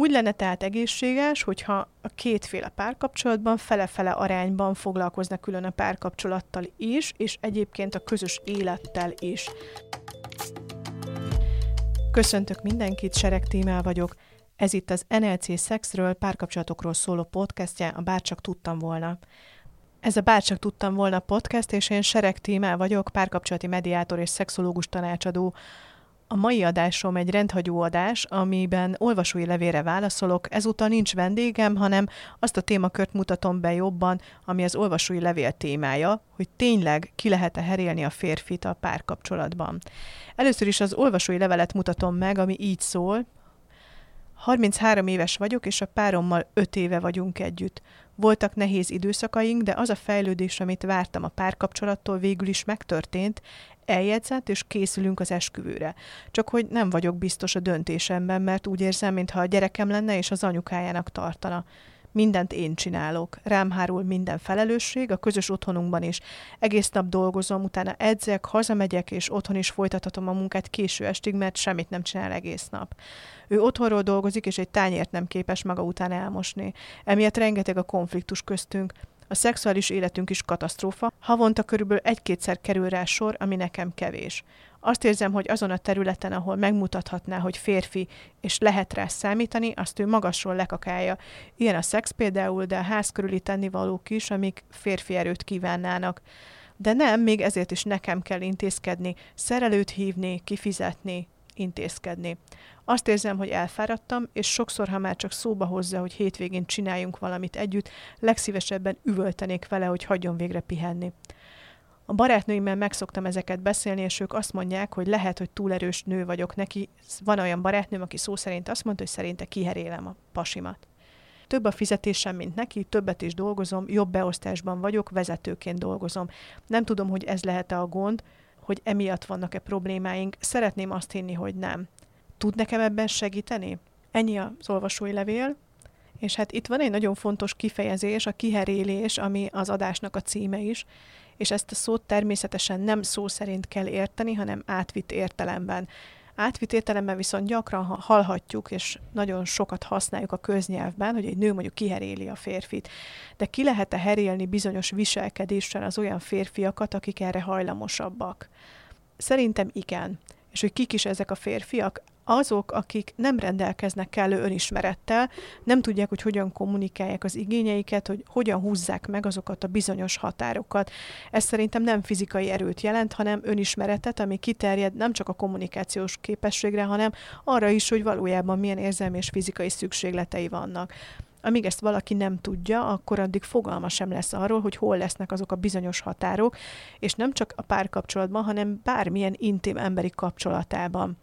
Úgy lenne tehát egészséges, hogyha a kétféle párkapcsolatban fele-fele arányban foglalkoznak külön a párkapcsolattal is, és egyébként a közös élettel is. Köszöntök mindenkit, Sereg Tímál vagyok. Ez itt az NLC Szexről, párkapcsolatokról szóló podcastje, a Bárcsak tudtam volna. Ez a Bárcsak tudtam volna podcast, és én Sereg Tímál vagyok, párkapcsolati mediátor és szexológus tanácsadó. A mai adásom egy rendhagyó adás, amiben olvasói levére válaszolok. Ezúttal nincs vendégem, hanem azt a témakört mutatom be jobban, ami az olvasói levél témája, hogy tényleg ki lehet-e herélni a férfit a párkapcsolatban. Először is az olvasói levelet mutatom meg, ami így szól, 33 éves vagyok, és a párommal 5 éve vagyunk együtt. Voltak nehéz időszakaink, de az a fejlődés, amit vártam a párkapcsolattól, végül is megtörtént, eljegyzett, és készülünk az esküvőre. Csak hogy nem vagyok biztos a döntésemben, mert úgy érzem, mintha a gyerekem lenne, és az anyukájának tartana. Mindent én csinálok. Rám hárul minden felelősség, a közös otthonunkban is. Egész nap dolgozom, utána edzek, hazamegyek, és otthon is folytathatom a munkát késő estig, mert semmit nem csinál egész nap. Ő otthonról dolgozik, és egy tányért nem képes maga után elmosni. Emiatt rengeteg a konfliktus köztünk. A szexuális életünk is katasztrófa, havonta körülbelül egy-kétszer kerül rá sor, ami nekem kevés. Azt érzem, hogy azon a területen, ahol megmutathatná, hogy férfi, és lehet rá számítani, azt ő magasról lekakálja. Ilyen a szex például, de a ház körüli tennivalók is, amik férfi erőt kívánnának. De nem, még ezért is nekem kell intézkedni, szerelőt hívni, kifizetni, intézkedni. Azt érzem, hogy elfáradtam, és sokszor, ha már csak szóba hozza, hogy hétvégén csináljunk valamit együtt, legszívesebben üvöltenék vele, hogy hagyjon végre pihenni. A barátnőimmel megszoktam ezeket beszélni, és ők azt mondják, hogy lehet, hogy túl erős nő vagyok neki. Van olyan barátnőm, aki szó szerint azt mondta, hogy szerinte kiherélem a pasimat. Több a fizetésem, mint neki, többet is dolgozom, jobb beosztásban vagyok, vezetőként dolgozom. Nem tudom, hogy ez lehet-e a gond, hogy emiatt vannak-e problémáink. Szeretném azt hinni, hogy nem. Tud nekem ebben segíteni? Ennyi az olvasói levél. És hát itt van egy nagyon fontos kifejezés, a kiherélés, ami az adásnak a címe is, és ezt a szót természetesen nem szó szerint kell érteni, hanem átvitt értelemben. Átvitt értelemben viszont gyakran hallhatjuk, és nagyon sokat használjuk a köznyelvben, hogy egy nő mondjuk kiheréli a férfit. De ki lehet-e herélni bizonyos viselkedéssel az olyan férfiakat, akik erre hajlamosabbak? Szerintem igen. És hogy kik is ezek a férfiak? Azok, akik nem rendelkeznek kellő önismerettel, nem tudják, hogy hogyan kommunikálják az igényeiket, hogy hogyan húzzák meg azokat a bizonyos határokat. Ez szerintem nem fizikai erőt jelent, hanem önismeretet, ami kiterjed nem csak a kommunikációs képességre, hanem arra is, hogy valójában milyen érzelmi és fizikai szükségletei vannak. Amíg ezt valaki nem tudja, akkor addig fogalma sem lesz arról, hogy hol lesznek azok a bizonyos határok, és nem csak a párkapcsolatban, hanem bármilyen intim emberi kapcsolatában.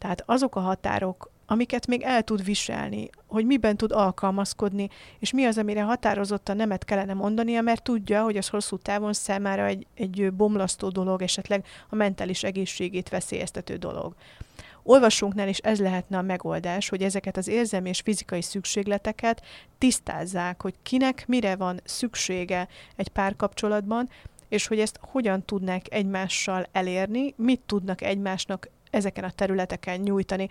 Tehát azok a határok, amiket még el tud viselni, hogy miben tud alkalmazkodni, és mi az, amire határozottan nemet kellene mondania, mert tudja, hogy az hosszú távon számára egy, egy bomlasztó dolog, esetleg a mentális egészségét veszélyeztető dolog. Olvasónknál is ez lehetne a megoldás, hogy ezeket az érzelmi és fizikai szükségleteket tisztázzák, hogy kinek mire van szüksége egy párkapcsolatban, és hogy ezt hogyan tudnák egymással elérni, mit tudnak egymásnak ezeken a területeken nyújtani.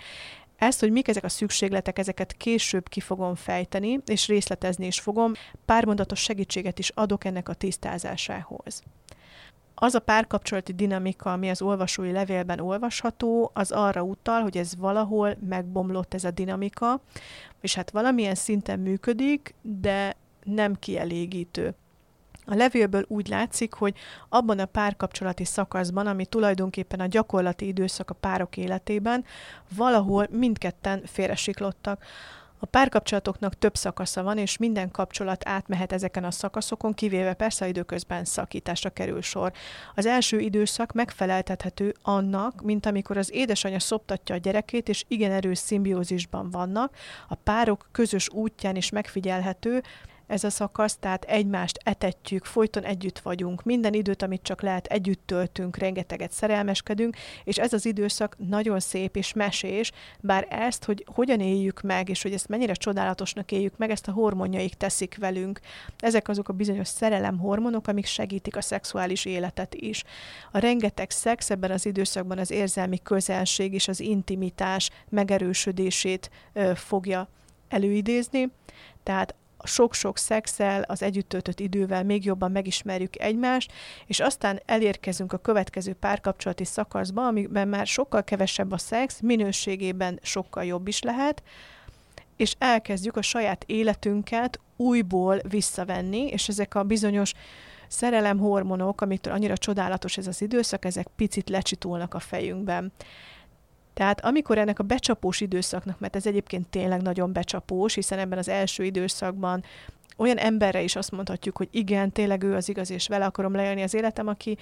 Ezt, hogy mik ezek a szükségletek, ezeket később ki fogom fejteni, és részletezni is fogom. Pármondatos segítséget is adok ennek a tisztázásához. Az a párkapcsolati dinamika, ami az olvasói levélben olvasható, az arra utal, hogy ez valahol megbomlott ez a dinamika, és hát valamilyen szinten működik, de nem kielégítő. A levélből úgy látszik, hogy abban a párkapcsolati szakaszban, ami tulajdonképpen a gyakorlati időszak a párok életében, valahol mindketten félresiklottak. A párkapcsolatoknak több szakasza van, és minden kapcsolat átmehet ezeken a szakaszokon, kivéve persze időközben szakításra kerül sor. Az első időszak megfeleltethető annak, mint amikor az édesanyja szoptatja a gyerekét, és igen erős szimbiózisban vannak, a párok közös útján is megfigyelhető, ez a szakasz, tehát egymást etetjük, folyton együtt vagyunk, minden időt, amit csak lehet, együtt töltünk, rengeteget szerelmeskedünk, és ez az időszak nagyon szép és mesés, bár ezt, hogy hogyan éljük meg, és hogy ezt mennyire csodálatosnak éljük meg, ezt a hormonjaik teszik velünk. Ezek azok a bizonyos szerelem hormonok, amik segítik a szexuális életet is. A rengeteg szex ebben az időszakban az érzelmi közelség és az intimitás megerősödését ö, fogja előidézni, tehát sok-sok szexel, az együtt töltött idővel még jobban megismerjük egymást, és aztán elérkezünk a következő párkapcsolati szakaszba, amiben már sokkal kevesebb a szex, minőségében sokkal jobb is lehet, és elkezdjük a saját életünket újból visszavenni, és ezek a bizonyos szerelemhormonok, amitől annyira csodálatos ez az időszak, ezek picit lecsitulnak a fejünkben. Tehát amikor ennek a becsapós időszaknak, mert ez egyébként tényleg nagyon becsapós, hiszen ebben az első időszakban olyan emberre is azt mondhatjuk, hogy igen, tényleg ő az igaz, és vele akarom leélni az életem, aki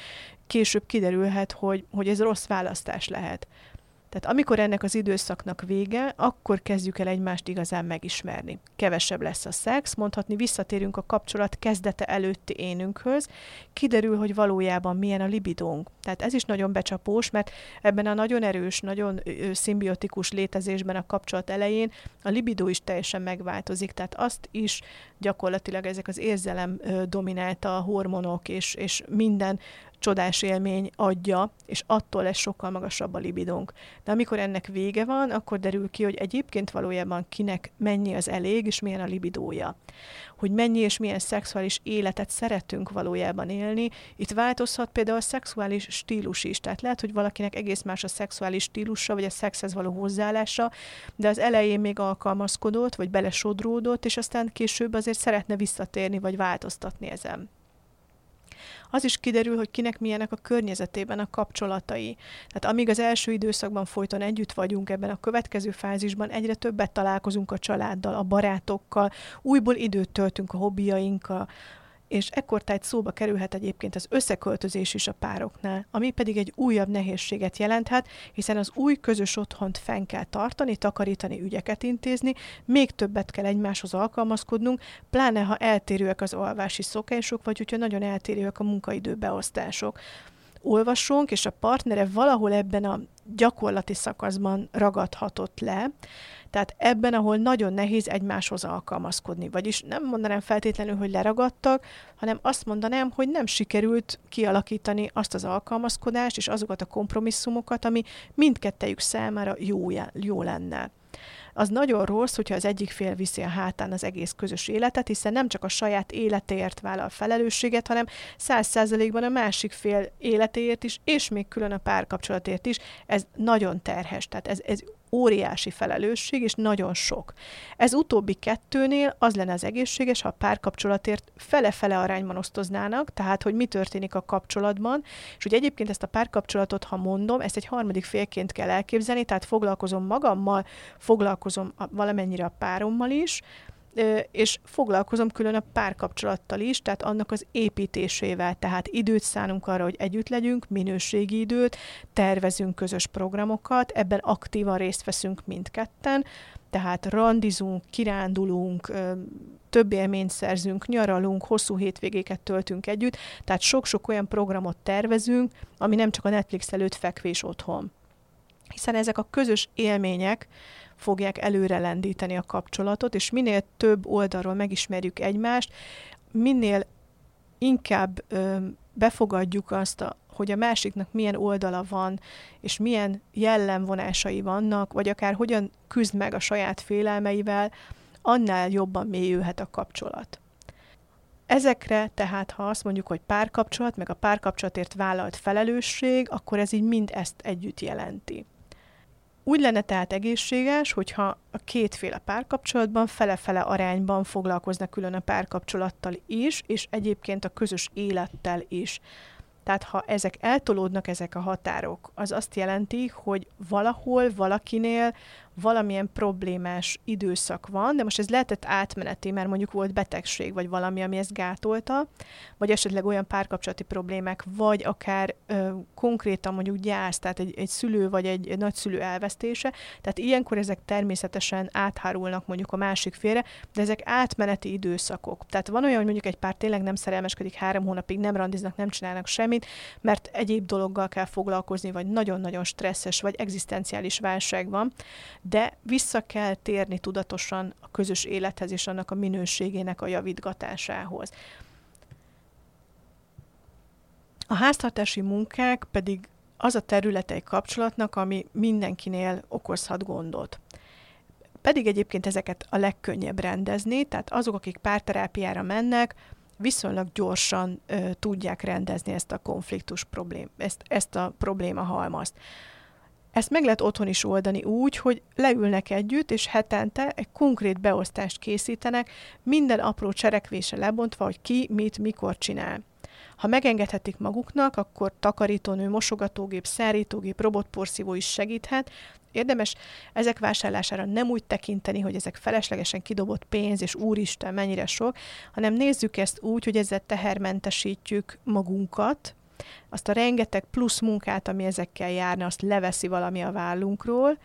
később kiderülhet, hogy, hogy ez rossz választás lehet. Tehát amikor ennek az időszaknak vége, akkor kezdjük el egymást igazán megismerni. Kevesebb lesz a szex, mondhatni visszatérünk a kapcsolat kezdete előtti énünkhöz, kiderül, hogy valójában milyen a libidónk. Tehát ez is nagyon becsapós, mert ebben a nagyon erős, nagyon szimbiotikus létezésben a kapcsolat elején a libidó is teljesen megváltozik, tehát azt is gyakorlatilag ezek az érzelem dominálta a hormonok és, és minden csodás élmény adja, és attól lesz sokkal magasabb a libidónk. De amikor ennek vége van, akkor derül ki, hogy egyébként valójában kinek mennyi az elég, és milyen a libidója. Hogy mennyi és milyen szexuális életet szeretünk valójában élni. Itt változhat például a szexuális stílus is. Tehát lehet, hogy valakinek egész más a szexuális stílusa, vagy a szexhez való hozzáállása, de az elején még alkalmazkodott, vagy belesodródott, és aztán később azért szeretne visszatérni, vagy változtatni ezen az is kiderül, hogy kinek milyenek a környezetében a kapcsolatai. Tehát amíg az első időszakban folyton együtt vagyunk ebben a következő fázisban, egyre többet találkozunk a családdal, a barátokkal, újból időt töltünk a hobbiainkkal, és ekkor tehát szóba kerülhet egyébként az összeköltözés is a pároknál, ami pedig egy újabb nehézséget jelenthet, hiszen az új közös otthont fenn kell tartani, takarítani, ügyeket intézni, még többet kell egymáshoz alkalmazkodnunk, pláne ha eltérőek az alvási szokások, vagy hogyha nagyon eltérőek a munkaidőbeosztások olvasónk, és a partnere valahol ebben a gyakorlati szakaszban ragadhatott le, tehát ebben, ahol nagyon nehéz egymáshoz alkalmazkodni. Vagyis nem mondanám feltétlenül, hogy leragadtak, hanem azt mondanám, hogy nem sikerült kialakítani azt az alkalmazkodást és azokat a kompromisszumokat, ami mindkettejük számára jó, jó lenne az nagyon rossz, hogyha az egyik fél viszi a hátán az egész közös életet, hiszen nem csak a saját életéért vállal felelősséget, hanem száz százalékban a másik fél életéért is, és még külön a párkapcsolatért is. Ez nagyon terhes, tehát ez, ez óriási felelősség, és nagyon sok. Ez utóbbi kettőnél az lenne az egészséges, ha a párkapcsolatért fele-fele arányban osztoznának, tehát hogy mi történik a kapcsolatban, és hogy egyébként ezt a párkapcsolatot, ha mondom, ezt egy harmadik félként kell elképzelni, tehát foglalkozom magammal, foglalkozom valamennyire a párommal is, és foglalkozom külön a párkapcsolattal is, tehát annak az építésével, tehát időt szánunk arra, hogy együtt legyünk, minőségi időt, tervezünk közös programokat, ebben aktívan részt veszünk mindketten, tehát randizunk, kirándulunk, több élményt szerzünk, nyaralunk, hosszú hétvégéket töltünk együtt, tehát sok-sok olyan programot tervezünk, ami nem csak a Netflix előtt fekvés otthon. Hiszen ezek a közös élmények fogják előre lendíteni a kapcsolatot, és minél több oldalról megismerjük egymást, minél inkább ö, befogadjuk azt, a, hogy a másiknak milyen oldala van, és milyen jellemvonásai vannak, vagy akár hogyan küzd meg a saját félelmeivel, annál jobban mélyülhet a kapcsolat. Ezekre tehát, ha azt mondjuk, hogy párkapcsolat, meg a párkapcsolatért vállalt felelősség, akkor ez így mind ezt együtt jelenti. Úgy lenne tehát egészséges, hogyha a kétféle párkapcsolatban fele-fele arányban foglalkoznak külön a párkapcsolattal is, és egyébként a közös élettel is. Tehát ha ezek eltolódnak, ezek a határok, az azt jelenti, hogy valahol, valakinél valamilyen problémás időszak van, de most ez lehetett átmeneti, mert mondjuk volt betegség, vagy valami, ami ezt gátolta, vagy esetleg olyan párkapcsolati problémák, vagy akár ö, konkrétan mondjuk gyász, tehát egy, egy szülő vagy egy, egy nagyszülő elvesztése, tehát ilyenkor ezek természetesen áthárulnak mondjuk a másik félre, de ezek átmeneti időszakok. Tehát van olyan, hogy mondjuk egy pár tényleg nem szerelmeskedik három hónapig, nem randiznak, nem csinálnak semmit, mert egyéb dologgal kell foglalkozni, vagy nagyon-nagyon stresszes, vagy egzisztenciális válság van, de vissza kell térni tudatosan a közös élethez és annak a minőségének a javítgatásához. A háztartási munkák pedig az a területe egy kapcsolatnak, ami mindenkinél okozhat gondot. pedig egyébként ezeket a legkönnyebb rendezni, tehát azok, akik párterápiára mennek, viszonylag gyorsan ö, tudják rendezni ezt a konfliktus problém, ezt, ezt a probléma halmazt. Ezt meg lehet otthon is oldani úgy, hogy leülnek együtt, és hetente egy konkrét beosztást készítenek, minden apró cselekvése lebontva, hogy ki mit mikor csinál. Ha megengedhetik maguknak, akkor takarítónő, mosogatógép, szárítógép, robotporszívó is segíthet. Érdemes ezek vásárlására nem úgy tekinteni, hogy ezek feleslegesen kidobott pénz, és úristen, mennyire sok, hanem nézzük ezt úgy, hogy ezzel tehermentesítjük magunkat, azt a rengeteg plusz munkát, ami ezekkel járna, azt leveszi valami a vállunkról,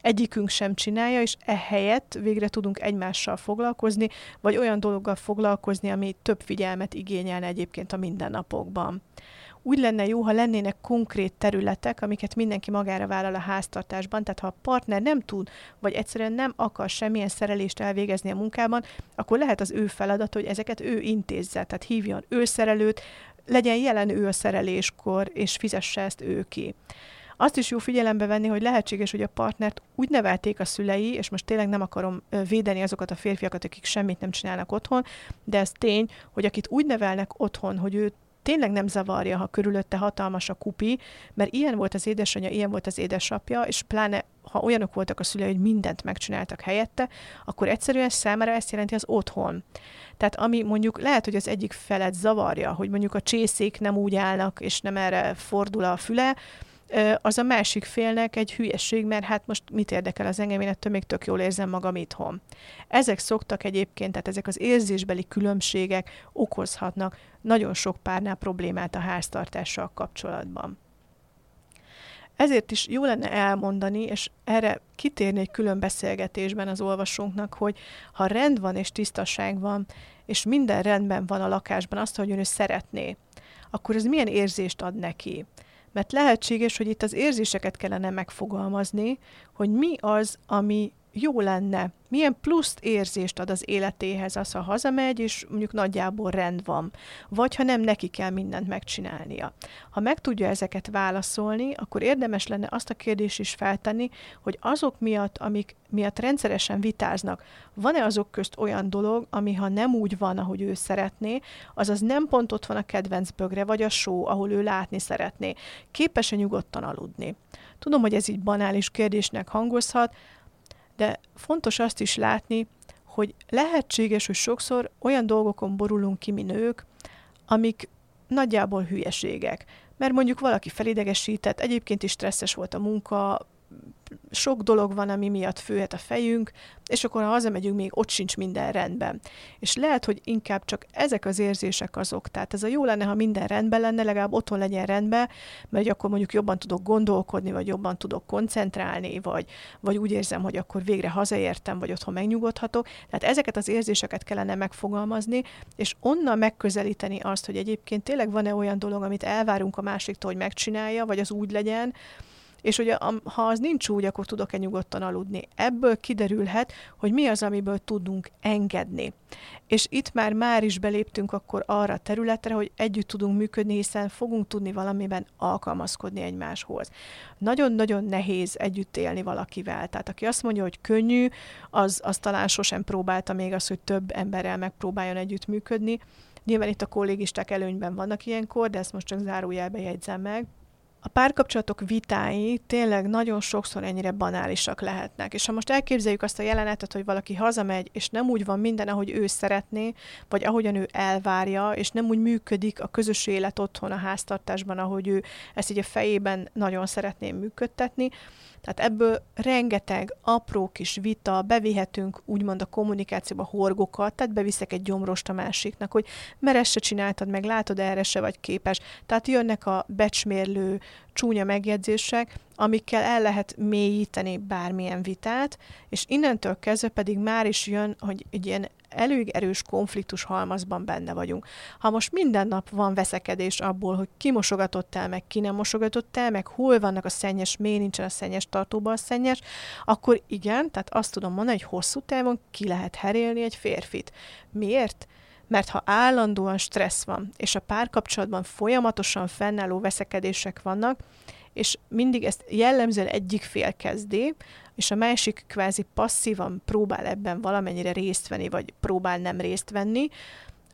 egyikünk sem csinálja, és ehelyett végre tudunk egymással foglalkozni, vagy olyan dologgal foglalkozni, ami több figyelmet igényelne egyébként a mindennapokban. Úgy lenne jó, ha lennének konkrét területek, amiket mindenki magára vállal a háztartásban, tehát ha a partner nem tud, vagy egyszerűen nem akar semmilyen szerelést elvégezni a munkában, akkor lehet az ő feladat, hogy ezeket ő intézze, tehát hívjon ő szerelőt, legyen jelen ő a szereléskor, és fizesse ezt ő ki. Azt is jó figyelembe venni, hogy lehetséges, hogy a partnert úgy nevelték a szülei, és most tényleg nem akarom védeni azokat a férfiakat, akik semmit nem csinálnak otthon, de ez tény, hogy akit úgy nevelnek otthon, hogy ő tényleg nem zavarja, ha körülötte hatalmas a kupi, mert ilyen volt az édesanyja, ilyen volt az édesapja, és pláne ha olyanok voltak a szülei, hogy mindent megcsináltak helyette, akkor egyszerűen számára ezt jelenti az otthon. Tehát ami mondjuk lehet, hogy az egyik felet zavarja, hogy mondjuk a csészék nem úgy állnak, és nem erre fordul a füle, az a másik félnek egy hülyeség, mert hát most mit érdekel az engem, én ettől még tök jól érzem magam itthon. Ezek szoktak egyébként, tehát ezek az érzésbeli különbségek okozhatnak nagyon sok párnál problémát a háztartással kapcsolatban. Ezért is jó lenne elmondani, és erre kitérni egy külön beszélgetésben az olvasónknak, hogy ha rend van és tisztaság van, és minden rendben van a lakásban, azt, hogy ő szeretné, akkor ez milyen érzést ad neki? Mert lehetséges, hogy itt az érzéseket kellene megfogalmazni, hogy mi az, ami jó lenne, milyen pluszt érzést ad az életéhez az, ha hazamegy, és mondjuk nagyjából rend van, vagy ha nem neki kell mindent megcsinálnia. Ha meg tudja ezeket válaszolni, akkor érdemes lenne azt a kérdést is feltenni, hogy azok miatt, amik miatt rendszeresen vitáznak, van-e azok közt olyan dolog, ami ha nem úgy van, ahogy ő szeretné, azaz nem pont ott van a kedvenc bögre, vagy a só, ahol ő látni szeretné. Képes-e nyugodtan aludni? Tudom, hogy ez így banális kérdésnek hangozhat, de fontos azt is látni, hogy lehetséges, hogy sokszor olyan dolgokon borulunk ki, mi nők, amik nagyjából hülyeségek. Mert mondjuk valaki felidegesített, egyébként is stresszes volt a munka, sok dolog van, ami miatt főhet a fejünk, és akkor ha hazamegyünk, még ott sincs minden rendben. És lehet, hogy inkább csak ezek az érzések azok. Tehát ez a jó lenne, ha minden rendben lenne, legalább otthon legyen rendben, mert akkor mondjuk jobban tudok gondolkodni, vagy jobban tudok koncentrálni, vagy, vagy úgy érzem, hogy akkor végre hazaértem, vagy otthon megnyugodhatok. Tehát ezeket az érzéseket kellene megfogalmazni, és onnan megközelíteni azt, hogy egyébként tényleg van-e olyan dolog, amit elvárunk a másiktól, hogy megcsinálja, vagy az úgy legyen, és ugye ha az nincs úgy, akkor tudok-e nyugodtan aludni. Ebből kiderülhet, hogy mi az, amiből tudunk engedni. És itt már már is beléptünk akkor arra a területre, hogy együtt tudunk működni, hiszen fogunk tudni valamiben alkalmazkodni egymáshoz. Nagyon-nagyon nehéz együtt élni valakivel. Tehát aki azt mondja, hogy könnyű, az, az talán sosem próbálta még azt, hogy több emberrel megpróbáljon együtt működni. Nyilván itt a kollégisták előnyben vannak ilyenkor, de ezt most csak zárójelbe jegyzem meg a párkapcsolatok vitái tényleg nagyon sokszor ennyire banálisak lehetnek. És ha most elképzeljük azt a jelenetet, hogy valaki hazamegy, és nem úgy van minden, ahogy ő szeretné, vagy ahogyan ő elvárja, és nem úgy működik a közös élet otthon a háztartásban, ahogy ő ezt így a fejében nagyon szeretné működtetni, tehát ebből rengeteg apró kis vita, bevihetünk úgymond a kommunikációba horgokat, tehát beviszek egy gyomrost a másiknak, hogy mert ezt se csináltad meg, látod, erre se vagy képes. Tehát jönnek a becsmérlő, csúnya megjegyzések, amikkel el lehet mélyíteni bármilyen vitát, és innentől kezdve pedig már is jön, hogy egy ilyen elég erős konfliktus halmazban benne vagyunk. Ha most minden nap van veszekedés abból, hogy ki mosogatott el, meg ki nem mosogatott el, meg hol vannak a szennyes, miért nincsen a szennyes tartóban a szennyes, akkor igen, tehát azt tudom mondani, hogy hosszú távon ki lehet herélni egy férfit. Miért? Mert ha állandóan stressz van, és a párkapcsolatban folyamatosan fennálló veszekedések vannak, és mindig ezt jellemzően egyik fél kezdi, és a másik kvázi passzívan próbál ebben valamennyire részt venni, vagy próbál nem részt venni,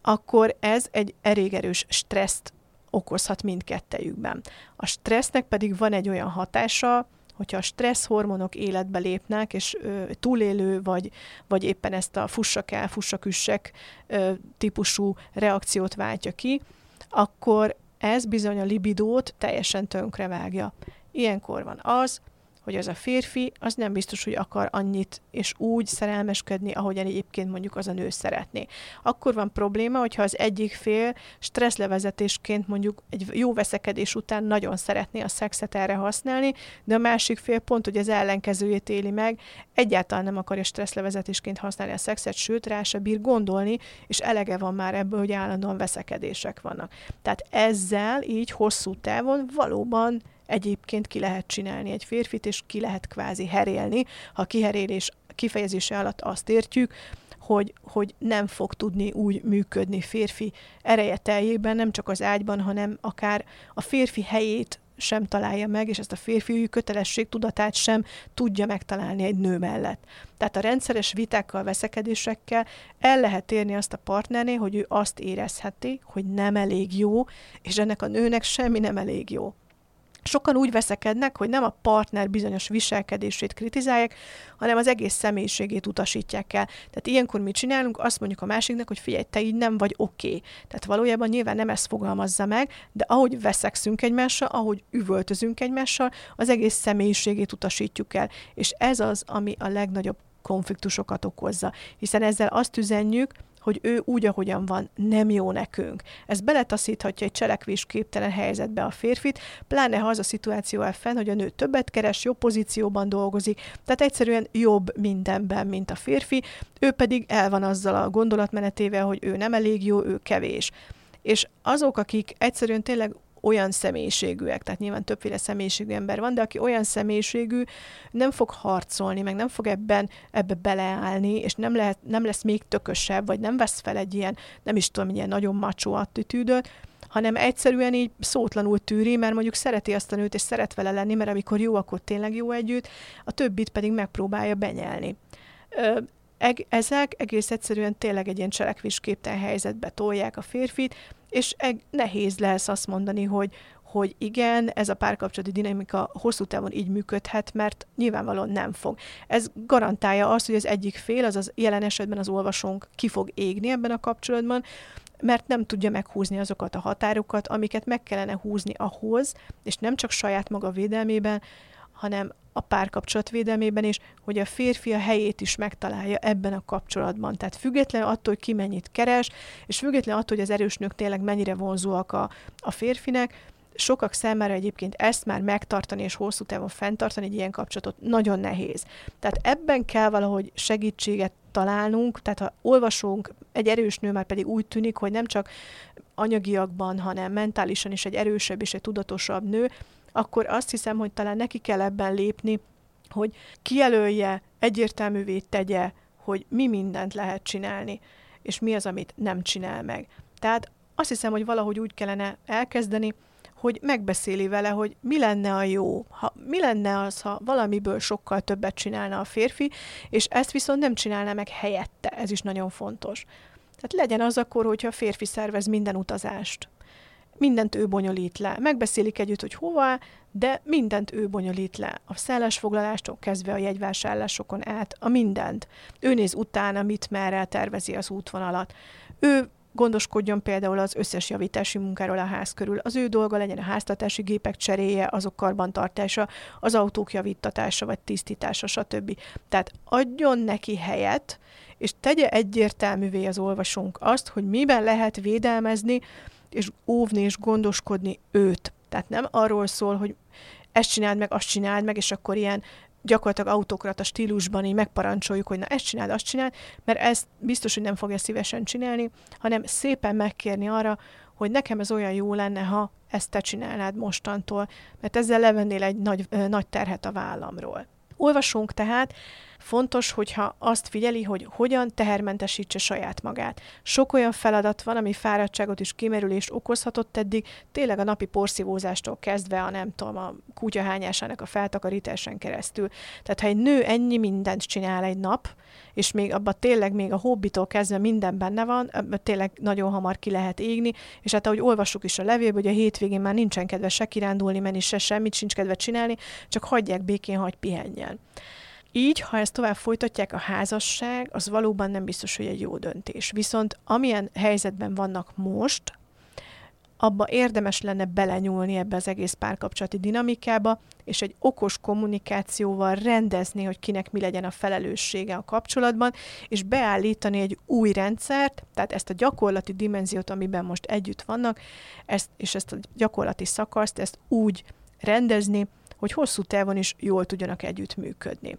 akkor ez egy elég erős stresszt okozhat mindkettejükben. A stressznek pedig van egy olyan hatása, hogyha a stressz hormonok életbe lépnek, és ö, túlélő, vagy, vagy éppen ezt a fussak el, fussak üssek ö, típusú reakciót váltja ki, akkor ez bizony a libidót teljesen tönkrevágja. Ilyenkor van az, hogy az a férfi, az nem biztos, hogy akar annyit és úgy szerelmeskedni, ahogyan egyébként mondjuk az a nő szeretné. Akkor van probléma, hogyha az egyik fél stresszlevezetésként mondjuk egy jó veszekedés után nagyon szeretné a szexet erre használni, de a másik fél pont, hogy az ellenkezőjét éli meg, egyáltalán nem akarja stresszlevezetésként használni a szexet, sőt rá se bír gondolni, és elege van már ebből, hogy állandóan veszekedések vannak. Tehát ezzel így hosszú távon valóban egyébként ki lehet csinálni egy férfit, és ki lehet kvázi herélni. Ha kiherélés kifejezése alatt azt értjük, hogy, hogy nem fog tudni úgy működni férfi ereje teljében, nem csak az ágyban, hanem akár a férfi helyét sem találja meg, és ezt a férfi kötelesség tudatát sem tudja megtalálni egy nő mellett. Tehát a rendszeres vitákkal, veszekedésekkel el lehet érni azt a partnernél, hogy ő azt érezheti, hogy nem elég jó, és ennek a nőnek semmi nem elég jó. Sokan úgy veszekednek, hogy nem a partner bizonyos viselkedését kritizálják, hanem az egész személyiségét utasítják el. Tehát ilyenkor mit csinálunk? Azt mondjuk a másiknak, hogy figyelj, te így nem vagy oké. Okay. Tehát valójában nyilván nem ezt fogalmazza meg, de ahogy veszekszünk egymással, ahogy üvöltözünk egymással, az egész személyiségét utasítjuk el. És ez az, ami a legnagyobb konfliktusokat okozza. Hiszen ezzel azt üzenjük, hogy ő úgy, ahogyan van, nem jó nekünk. Ez beletaszíthatja egy cselekvésképtelen helyzetbe a férfit, pláne ha az a szituáció áll fenn, hogy a nő többet keres, jobb pozícióban dolgozik, tehát egyszerűen jobb mindenben, mint a férfi, ő pedig el van azzal a gondolatmenetével, hogy ő nem elég jó, ő kevés. És azok, akik egyszerűen tényleg olyan személyiségűek, tehát nyilván többféle személyiségű ember van, de aki olyan személyiségű, nem fog harcolni, meg nem fog ebben ebbe beleállni, és nem, lehet, nem lesz még tökösebb, vagy nem vesz fel egy ilyen, nem is tudom, ilyen nagyon macsó attitűdöt, hanem egyszerűen így szótlanul tűri, mert mondjuk szereti azt a nőt, és szeret vele lenni, mert amikor jó, akkor tényleg jó együtt, a többit pedig megpróbálja benyelni. Ezek egész egyszerűen tényleg egy ilyen cselekvésképtelen helyzetbe tolják a férfit, és nehéz lesz azt mondani, hogy, hogy igen, ez a párkapcsolati dinamika hosszú távon így működhet, mert nyilvánvalóan nem fog. Ez garantálja azt, hogy az egyik fél, azaz jelen esetben az olvasónk ki fog égni ebben a kapcsolatban, mert nem tudja meghúzni azokat a határokat, amiket meg kellene húzni ahhoz, és nem csak saját maga védelmében, hanem a párkapcsolat védelmében is, hogy a férfi a helyét is megtalálja ebben a kapcsolatban. Tehát független attól, hogy ki mennyit keres, és független attól, hogy az erős nők tényleg mennyire vonzóak a, a férfinek, sokak számára egyébként ezt már megtartani és hosszú távon fenntartani egy ilyen kapcsolatot nagyon nehéz. Tehát ebben kell valahogy segítséget találnunk, tehát ha olvasunk, egy erős nő már pedig úgy tűnik, hogy nem csak anyagiakban, hanem mentálisan is egy erősebb és egy tudatosabb nő, akkor azt hiszem, hogy talán neki kell ebben lépni, hogy kijelölje, egyértelművé tegye, hogy mi mindent lehet csinálni, és mi az, amit nem csinál meg. Tehát azt hiszem, hogy valahogy úgy kellene elkezdeni, hogy megbeszéli vele, hogy mi lenne a jó, ha, mi lenne az, ha valamiből sokkal többet csinálna a férfi, és ezt viszont nem csinálná meg helyette, ez is nagyon fontos. Tehát legyen az akkor, hogyha a férfi szervez minden utazást, mindent ő bonyolít le. Megbeszélik együtt, hogy hova, de mindent ő bonyolít le. A szállásfoglalástól kezdve a jegyvásárlásokon át, a mindent. Ő néz utána, mit merre tervezi az útvonalat. Ő gondoskodjon például az összes javítási munkáról a ház körül. Az ő dolga legyen a háztartási gépek cseréje, azok karbantartása, az autók javítatása vagy tisztítása, stb. Tehát adjon neki helyet, és tegye egyértelművé az olvasónk azt, hogy miben lehet védelmezni, és óvni és gondoskodni őt. Tehát nem arról szól, hogy ezt csináld meg, azt csináld meg, és akkor ilyen gyakorlatilag autokrata stílusban így megparancsoljuk, hogy na ezt csináld, azt csináld, mert ezt biztos, hogy nem fogja szívesen csinálni, hanem szépen megkérni arra, hogy nekem ez olyan jó lenne, ha ezt te csinálnád mostantól, mert ezzel levennél egy nagy, nagy terhet a vállamról. Olvasunk tehát Fontos, hogyha azt figyeli, hogy hogyan tehermentesítse saját magát. Sok olyan feladat van, ami fáradtságot és kimerülést okozhatott eddig, tényleg a napi porszívózástól kezdve a nem tudom, a kutyahányásának a feltakarításán keresztül. Tehát ha egy nő ennyi mindent csinál egy nap, és még abban tényleg még a hobbitól kezdve minden benne van, tényleg nagyon hamar ki lehet égni, és hát ahogy olvassuk is a levélből, hogy a hétvégén már nincsen kedve se kirándulni menni, se semmit sincs kedve csinálni, csak hagyják békén, hagy pihenjen. Így, ha ezt tovább folytatják a házasság, az valóban nem biztos, hogy egy jó döntés. Viszont amilyen helyzetben vannak most, abba érdemes lenne belenyúlni ebbe az egész párkapcsolati dinamikába, és egy okos kommunikációval rendezni, hogy kinek mi legyen a felelőssége a kapcsolatban, és beállítani egy új rendszert, tehát ezt a gyakorlati dimenziót, amiben most együtt vannak, ezt, és ezt a gyakorlati szakaszt, ezt úgy rendezni, hogy hosszú távon is jól tudjanak együttműködni.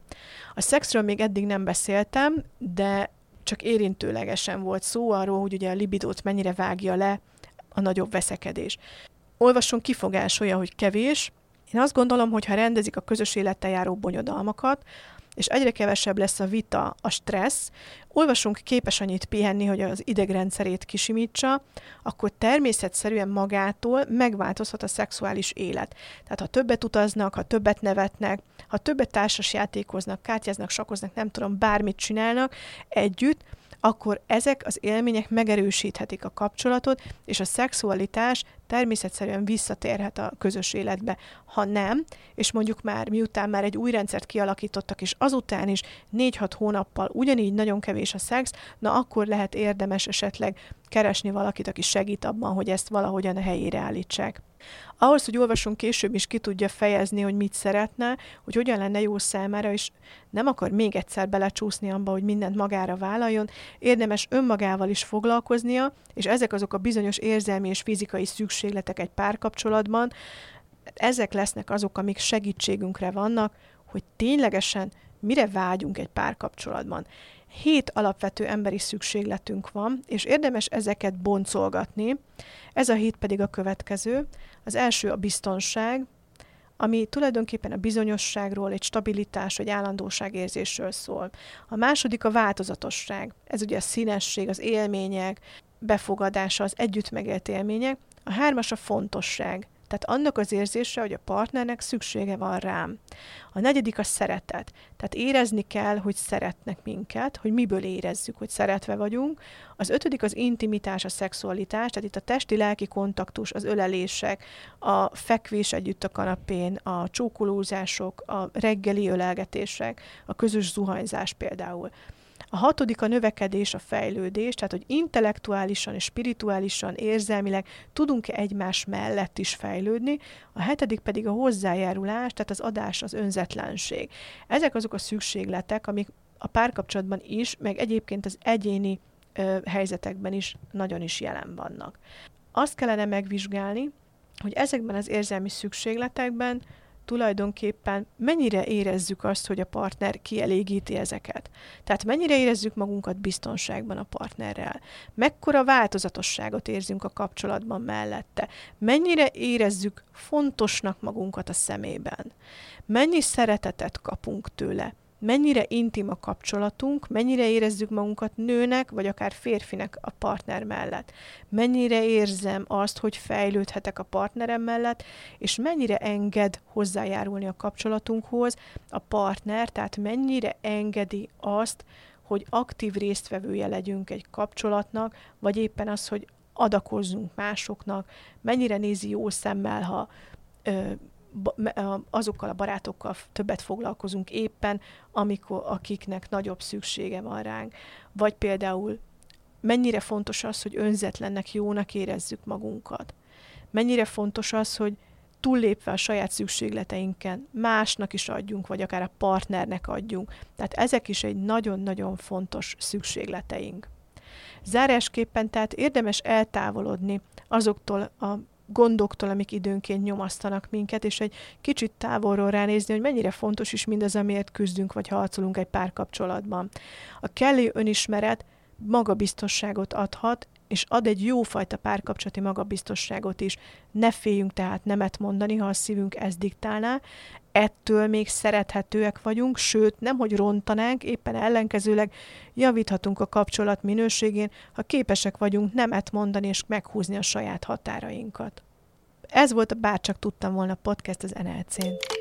A szexről még eddig nem beszéltem, de csak érintőlegesen volt szó arról, hogy ugye a libidót mennyire vágja le a nagyobb veszekedés. Olvasson kifogásolja, hogy kevés. Én azt gondolom, hogy ha rendezik a közös élettel járó bonyodalmakat, és egyre kevesebb lesz a vita, a stressz, olvasunk képes annyit pihenni, hogy az idegrendszerét kisimítsa, akkor természetszerűen magától megváltozhat a szexuális élet. Tehát ha többet utaznak, ha többet nevetnek, ha többet társas játékoznak, kártyáznak, sakoznak, nem tudom, bármit csinálnak együtt, akkor ezek az élmények megerősíthetik a kapcsolatot, és a szexualitás természetszerűen visszatérhet a közös életbe. Ha nem, és mondjuk már miután már egy új rendszert kialakítottak, és azután is 4-6 hónappal ugyanígy nagyon kevés a szex, na akkor lehet érdemes esetleg keresni valakit, aki segít abban, hogy ezt valahogyan a helyére állítsák. Ahhoz, hogy olvasunk később is ki tudja fejezni, hogy mit szeretne, hogy hogyan lenne jó számára, és nem akar még egyszer belecsúszni abba, hogy mindent magára vállaljon, érdemes önmagával is foglalkoznia, és ezek azok a bizonyos érzelmi és fizikai szükségletek egy párkapcsolatban, ezek lesznek azok, amik segítségünkre vannak, hogy ténylegesen mire vágyunk egy párkapcsolatban. Hét alapvető emberi szükségletünk van, és érdemes ezeket boncolgatni. Ez a hét pedig a következő. Az első a biztonság, ami tulajdonképpen a bizonyosságról, egy stabilitás, egy állandóság érzésről szól. A második a változatosság. Ez ugye a színesség, az élmények, befogadása, az együtt megélt élmények. A hármas a fontosság. Tehát annak az érzése, hogy a partnernek szüksége van rám. A negyedik a szeretet. Tehát érezni kell, hogy szeretnek minket, hogy miből érezzük, hogy szeretve vagyunk. Az ötödik az intimitás, a szexualitás, tehát itt a testi-lelki kontaktus, az ölelések, a fekvés együtt a kanapén, a csókolózások, a reggeli ölelgetések, a közös zuhanyzás például. A hatodik a növekedés, a fejlődés, tehát hogy intellektuálisan és spirituálisan, érzelmileg tudunk-e egymás mellett is fejlődni, a hetedik pedig a hozzájárulás, tehát az adás, az önzetlenség. Ezek azok a szükségletek, amik a párkapcsolatban is, meg egyébként az egyéni ö, helyzetekben is nagyon is jelen vannak. Azt kellene megvizsgálni, hogy ezekben az érzelmi szükségletekben tulajdonképpen mennyire érezzük azt, hogy a partner kielégíti ezeket. Tehát mennyire érezzük magunkat biztonságban a partnerrel. Mekkora változatosságot érzünk a kapcsolatban mellette. Mennyire érezzük fontosnak magunkat a szemében. Mennyi szeretetet kapunk tőle mennyire intim a kapcsolatunk, mennyire érezzük magunkat nőnek, vagy akár férfinek a partner mellett. Mennyire érzem azt, hogy fejlődhetek a partnerem mellett, és mennyire enged hozzájárulni a kapcsolatunkhoz a partner, tehát mennyire engedi azt, hogy aktív résztvevője legyünk egy kapcsolatnak, vagy éppen az, hogy adakozzunk másoknak, mennyire nézi jó szemmel, ha ö, azokkal a barátokkal többet foglalkozunk éppen, amikor, akiknek nagyobb szüksége van ránk. Vagy például mennyire fontos az, hogy önzetlennek, jónak érezzük magunkat. Mennyire fontos az, hogy túllépve a saját szükségleteinken másnak is adjunk, vagy akár a partnernek adjunk. Tehát ezek is egy nagyon-nagyon fontos szükségleteink. Zárásképpen tehát érdemes eltávolodni azoktól a gondoktól, amik időnként nyomasztanak minket, és egy kicsit távolról ránézni, hogy mennyire fontos is mindaz, amiért küzdünk, vagy harcolunk egy párkapcsolatban. A kellő önismeret magabiztosságot adhat, és ad egy jófajta párkapcsolati magabiztosságot is. Ne féljünk tehát nemet mondani, ha a szívünk ezt diktálná. Ettől még szerethetőek vagyunk, sőt, nem hogy rontanánk, éppen ellenkezőleg javíthatunk a kapcsolat minőségén, ha képesek vagyunk nemet mondani és meghúzni a saját határainkat. Ez volt a Bárcsak tudtam volna podcast az NLC-n.